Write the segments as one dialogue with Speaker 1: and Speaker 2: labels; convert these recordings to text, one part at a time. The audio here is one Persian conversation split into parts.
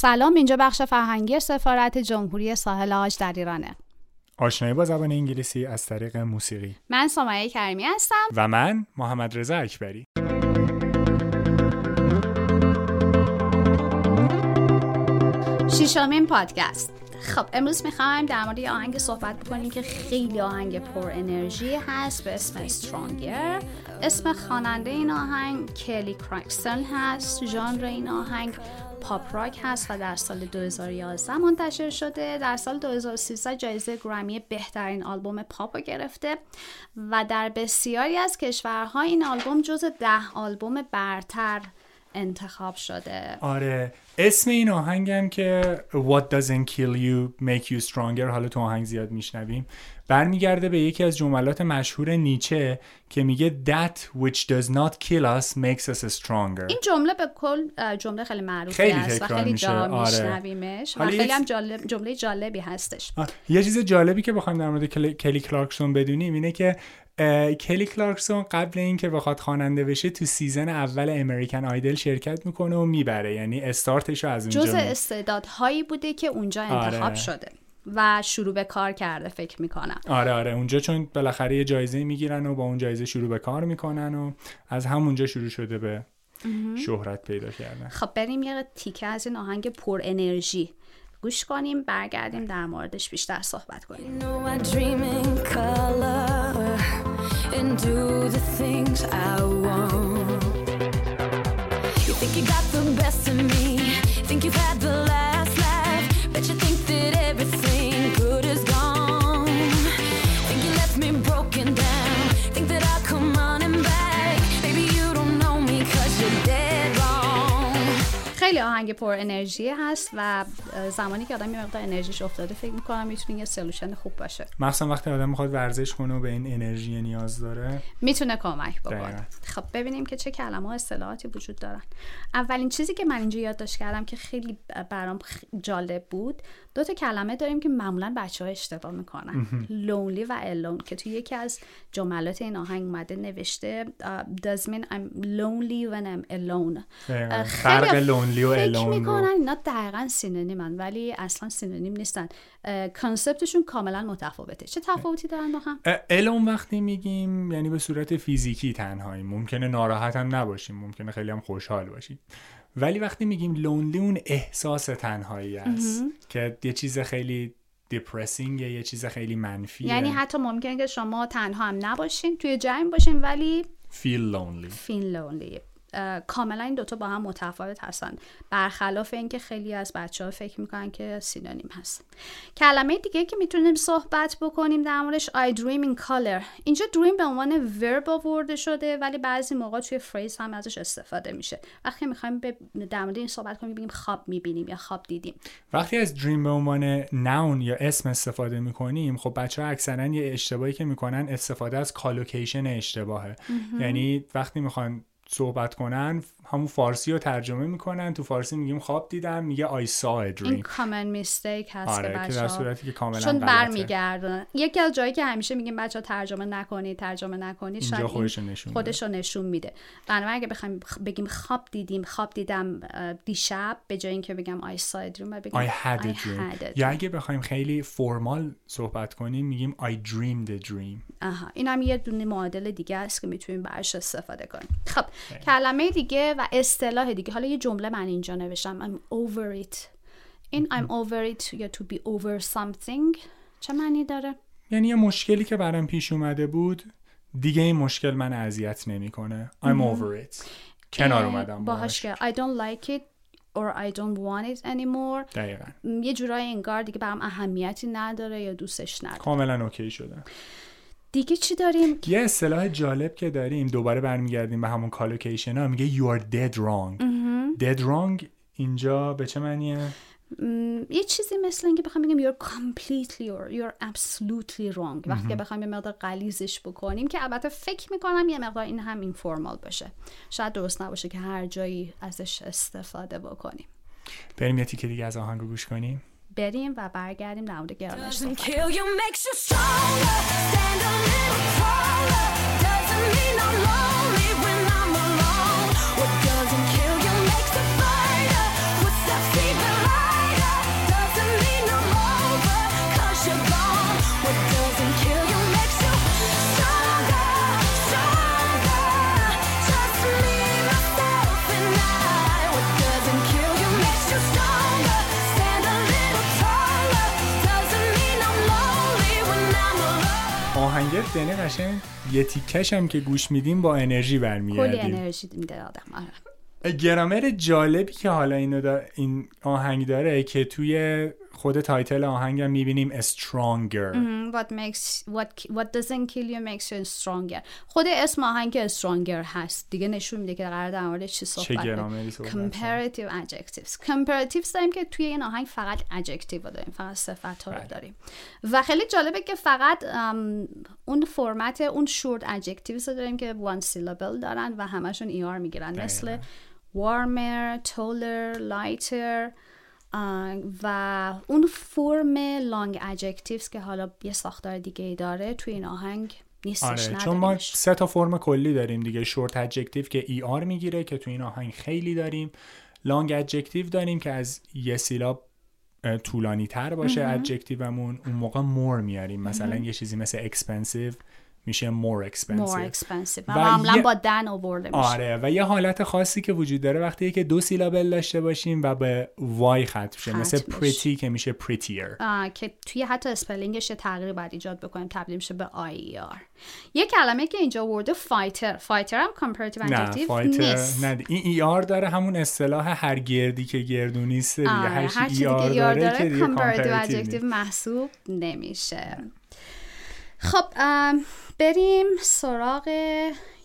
Speaker 1: سلام اینجا بخش فرهنگی سفارت جمهوری ساحل آج در ایرانه.
Speaker 2: آشنایی با زبان انگلیسی از طریق موسیقی.
Speaker 1: من سمایه کریمی هستم.
Speaker 2: و من محمد رضا اکبری.
Speaker 1: شیشمین پادکست. خب امروز می‌خوایم در مورد یه آهنگ صحبت بکنیم که خیلی آهنگ پر انرژی هست به اسم استرانگر اسم خواننده این آهنگ کلی کرکسن هست ژانر این آهنگ. پاپ راک هست و در سال 2011 منتشر شده. در سال 2013 جایزه گرامی بهترین آلبوم پاپ گرفته و در بسیاری از کشورها این آلبوم جز ده آلبوم برتر انتخاب شده.
Speaker 2: آره. اسم این آهنگم که What doesn't kill you make you stronger حالا تو آهنگ زیاد میشنویم برمیگرده به یکی از جملات مشهور نیچه که میگه That which does not kill us makes us stronger.
Speaker 1: این جمله به کل جمله خیلی معروفی خیلی است و خیلی جا آره. میشنویمش. و خیلی هم جالب جمله جالبی هستش.
Speaker 2: یه چیز جالبی که بخوایم در مورد کلی کلارکسون بدونیم اینه که کلی کلارکسون قبل اینکه بخواد خواننده بشه تو season اول American Idol شرکت می‌کنه و می‌بره. یعنی استارتش از اونجا
Speaker 1: جز استعدادهایی بوده که اونجا انتخاب آره. شده و شروع به کار کرده فکر می‌کنم.
Speaker 2: آره آره. اونجا چون بالاخره یه جایزه می‌گیرن و با اون جایزه شروع به کار می‌کنن و از همونجا شروع شده به شهرت پیدا کردن.
Speaker 1: خب بریم یه تیکه از این آهنگ پر انرژی. گوش کنیم برگردیم در موردش بیشتر صحبت کنیم. آهنگ پر انرژی هست و زمانی که آدم یه مقدار انرژیش افتاده فکر می‌کنم می‌تونه یه سلوشن خوب باشه.
Speaker 2: مخصوصا وقتی آدم می‌خواد ورزش کنه و به این انرژی نیاز داره.
Speaker 1: می‌تونه کمک بکنه. خب ببینیم که چه کلمه و اصطلاحاتی وجود دارن. اولین چیزی که من اینجا یادداشت کردم که خیلی برام جالب بود دو تا کلمه داریم که معمولا بچه ها اشتباه می‌کنن. لونلی و الون که توی یکی از جملات این آهنگ اومده نوشته does mean I'm lonely when I'm alone.
Speaker 2: فرق lonely و alone
Speaker 1: می‌کنن اینا دقیقا synonym ن ولی اصلا synonym نیستن. concept شون کاملا متفاوته. چه تفاوتی دارن با هم؟
Speaker 2: alone وقتی میگیم یعنی به صورت فیزیکی تنهایی ممکنه ناراحت هم نباشیم. ممکنه خیلی هم خوشحال باشیم. ولی وقتی میگیم lonely اون احساس تنهایی است. که یه چیز خیلی depressing یه چیز خیلی منفی
Speaker 1: یعنی حتی ممکنه که شما تنها هم نباشین توی جمع باشین ولی
Speaker 2: feel lonely.
Speaker 1: feel lonely. کاملا این دوتا با هم متفاوت هستن برخلاف اینکه خیلی از بچه ها فکر می‌کنن که سینونیم هست. کلمه دیگه که می‌تونیم صحبت بکنیم در موردش I dream in color. اینجا dream به عنوان ورب آورده شده ولی بعضی موقع توی فریز هم ازش استفاده میشه. وقتی می‌خوایم در مورد این صحبت کنیم بگیم خواب می‌بینیم یا خواب دیدیم.
Speaker 2: وقتی از dream به عنوان نون یا اسم استفاده می‌کنیم خب بچه ها اکثرا یه اشتباهی که می‌کنن استفاده از کالوکیشن اشتباهه. یعنی وقتی می‌خوان صحبت کنن همون فارسی رو ترجمه می‌کنن. تو فارسی میگیم خواب دیدم میگه I saw a dream.
Speaker 1: این کامن میستیک هست
Speaker 2: آره
Speaker 1: که,
Speaker 2: در صورتی که کاملا
Speaker 1: چون برمیگردن یکی از جایی که همیشه میگیم بچه ترجمه نکنید ترجمه نکنید
Speaker 2: شاید خودش نشون,
Speaker 1: خودش نشون میده. بنابراین اگه بخوایم بگیم خواب دیدیم خواب دیدم دیشب به جای اینکه بگم I saw a dream بگیم
Speaker 2: I had a dream. یا اگه بخوایم خیلی فرمال صحبت کنیم میگیم I dreamed a dream.
Speaker 1: آها این هم یه دونه معادل دیگه است که می‌تونیم براش استفاده کنیم. خب کلمه دیگه و اصطلاح دیگه. حالا یه جمله من اینجا نوشتم. I'm over it. این I'm over it یا to be over something. چه معنی داره؟
Speaker 2: یعنی یه مشکلی که برام پیش اومده بود دیگه این مشکل من اذیت نمی‌کنه. I'm over it. کنار اومدم
Speaker 1: باهاش. که I don't like it or I don't want it anymore.
Speaker 2: دقیقا.
Speaker 1: یه جورای انگار دیگه برام اهمیتی نداره یا دوستش نداره.
Speaker 2: کاملا okay شده.
Speaker 1: دیگه چی داریم؟
Speaker 2: یه اصطلاح جالب که داریم دوباره برمیگردیم به همون collocation ها میگه you are dead wrong. dead wrong اینجا به چه معنیه؟
Speaker 1: یه چیزی مثل اینکه بخوام بگیم you're completely or you're absolutely wrong. وقتی که بخوام یه مقدار غلیظش بکنیم که البته فکر می‌کنم یه مقدار این هم informal باشه. شاید درست نباشه که هر جایی ازش استفاده بکنیم.
Speaker 2: بریم یه تیکه دیگه از آهنگ گوش کنیم.
Speaker 1: بریم و برگردیم در مورد گرامش
Speaker 2: آهنگت یعنی قشنگ یه تیکش هم که گوش میدیم با انرژی
Speaker 1: کلی
Speaker 2: برمیگردیم
Speaker 1: انرژی میده آدم آره.
Speaker 2: گرامر جالبی که حالا اینو دا این آهنگ داره که توی خود تایتل آهنگم می‌بینیم stronger.
Speaker 1: what makes what what doesn't kill you makes you stronger. خود اسم آهنگ stronger هست. دیگه نشون میده که قرار در مورد چی
Speaker 2: چه
Speaker 1: صحبت comparative adjectives. Comparatives داریم که توی این آهنگ فقط adjective رو داریم فقط صفت ها رو
Speaker 2: بله.
Speaker 1: داریم. و خیلی جالبه که فقط اون فرمت اون short adjectives رو داریم که one syllable دارن و همشون ER می‌گیرن. مثل warmer, taller, lighter و اون فرم long adjectives که حالا یه ساختار دیگه ای داره توی این آهنگ نیستش
Speaker 2: آره چون ما. سه تا فرم کلی داریم دیگه. short adjective که ER می‌گیره که تو این آهنگ خیلی داریم. long adjective داریم که از یه سیلاب طولانی تر باشه adjective مون اون موقع more میاریم. مثلا یه چیزی مثل expensive میشه more
Speaker 1: more
Speaker 2: expensive.
Speaker 1: expensive و
Speaker 2: و
Speaker 1: معمولا
Speaker 2: یه-
Speaker 1: با than آورده میشه.
Speaker 2: آره و یه حالت خاصی که وجود داره وقتی که دو syllable داشته باشیم و به Y ختم شه مثل pretty که میشه prettier.
Speaker 1: آه، که توی حتی spelling ش یه تغییری باید ایجاد بکنیم. تبدیل میشه به IER یه کلمه که اینجا آورده fighter fighter هم comparative
Speaker 2: نه fighter
Speaker 1: نیست.
Speaker 2: نه این ER داره همون اصطلاح هر گردی که گردو نیست دیگه.
Speaker 1: آره،
Speaker 2: هر چی
Speaker 1: ER
Speaker 2: داره که
Speaker 1: داره comparative
Speaker 2: comparative
Speaker 1: adjective
Speaker 2: نیست.
Speaker 1: محسوب نمیشه. خب بریم سراغ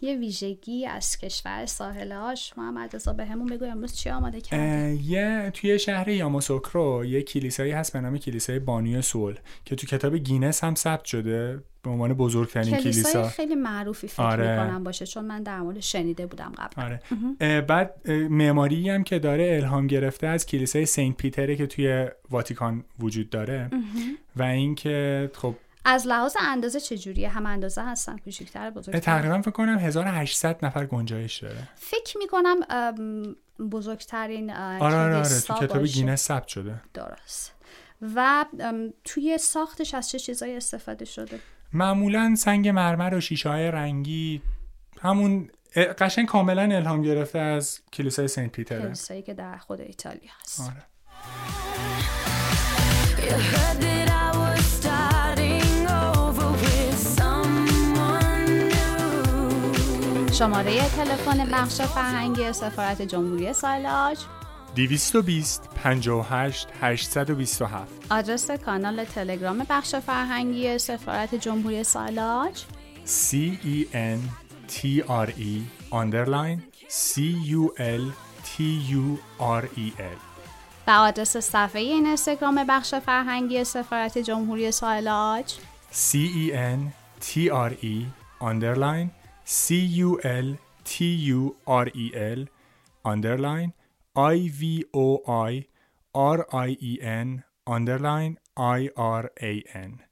Speaker 1: یه ویژگی از کشور ساحل عاج محمد رضا بهمون بگو امروز چی آماده کرد
Speaker 2: اه، یه توی شهر یاماسوکرو یه کلیسایی هست به نام کلیسای بانوی صلح که تو کتاب گینس هم ثبت شده به عنوان بزرگترین
Speaker 1: کلیسای
Speaker 2: کلیسا.
Speaker 1: خیلی معروفی فکر
Speaker 2: آره.
Speaker 1: می‌کنم باشه چون من در مورد شنیده بودم قبل
Speaker 2: آره. اه، بعد اه، معماری هم که داره الهام گرفته از کلیسای سنت پیتره که توی واتیکان وجود داره. و اینکه خب
Speaker 1: از لحاظ اندازه چجوریه؟ هم اندازه هستن کوچیک‌تر بزرگتر.
Speaker 2: تقریبا فکر کنم 1800 نفر گنجایش داره.
Speaker 1: فکر می‌کنم بزرگترین
Speaker 2: آره آره آره تو کتاب. گینس ثبت شده.
Speaker 1: درست. و توی ساختش از چه چیزایی استفاده شده؟
Speaker 2: معمولا سنگ مرمر و شیشه های رنگی همون قشنگ کاملا الهام گرفته از کلیسای سنت پیتره.
Speaker 1: کلیسایی که در خود ایتالیا هست.
Speaker 2: آره.
Speaker 1: شماره تلفن بخش فرهنگی سفارت جمهوری سالاج
Speaker 2: 220 58 827
Speaker 1: آدرس کانال تلگرام بخش فرهنگی سفارت جمهوری سالاج
Speaker 2: C E N T R E underline C U L T U R E L.
Speaker 1: و آدرس صفحه این اینستاگرام بخش فرهنگی سفارت جمهوری سالاج
Speaker 2: C E N T R E underline C U L T U R E L underline I V O I R I E N underline I R A N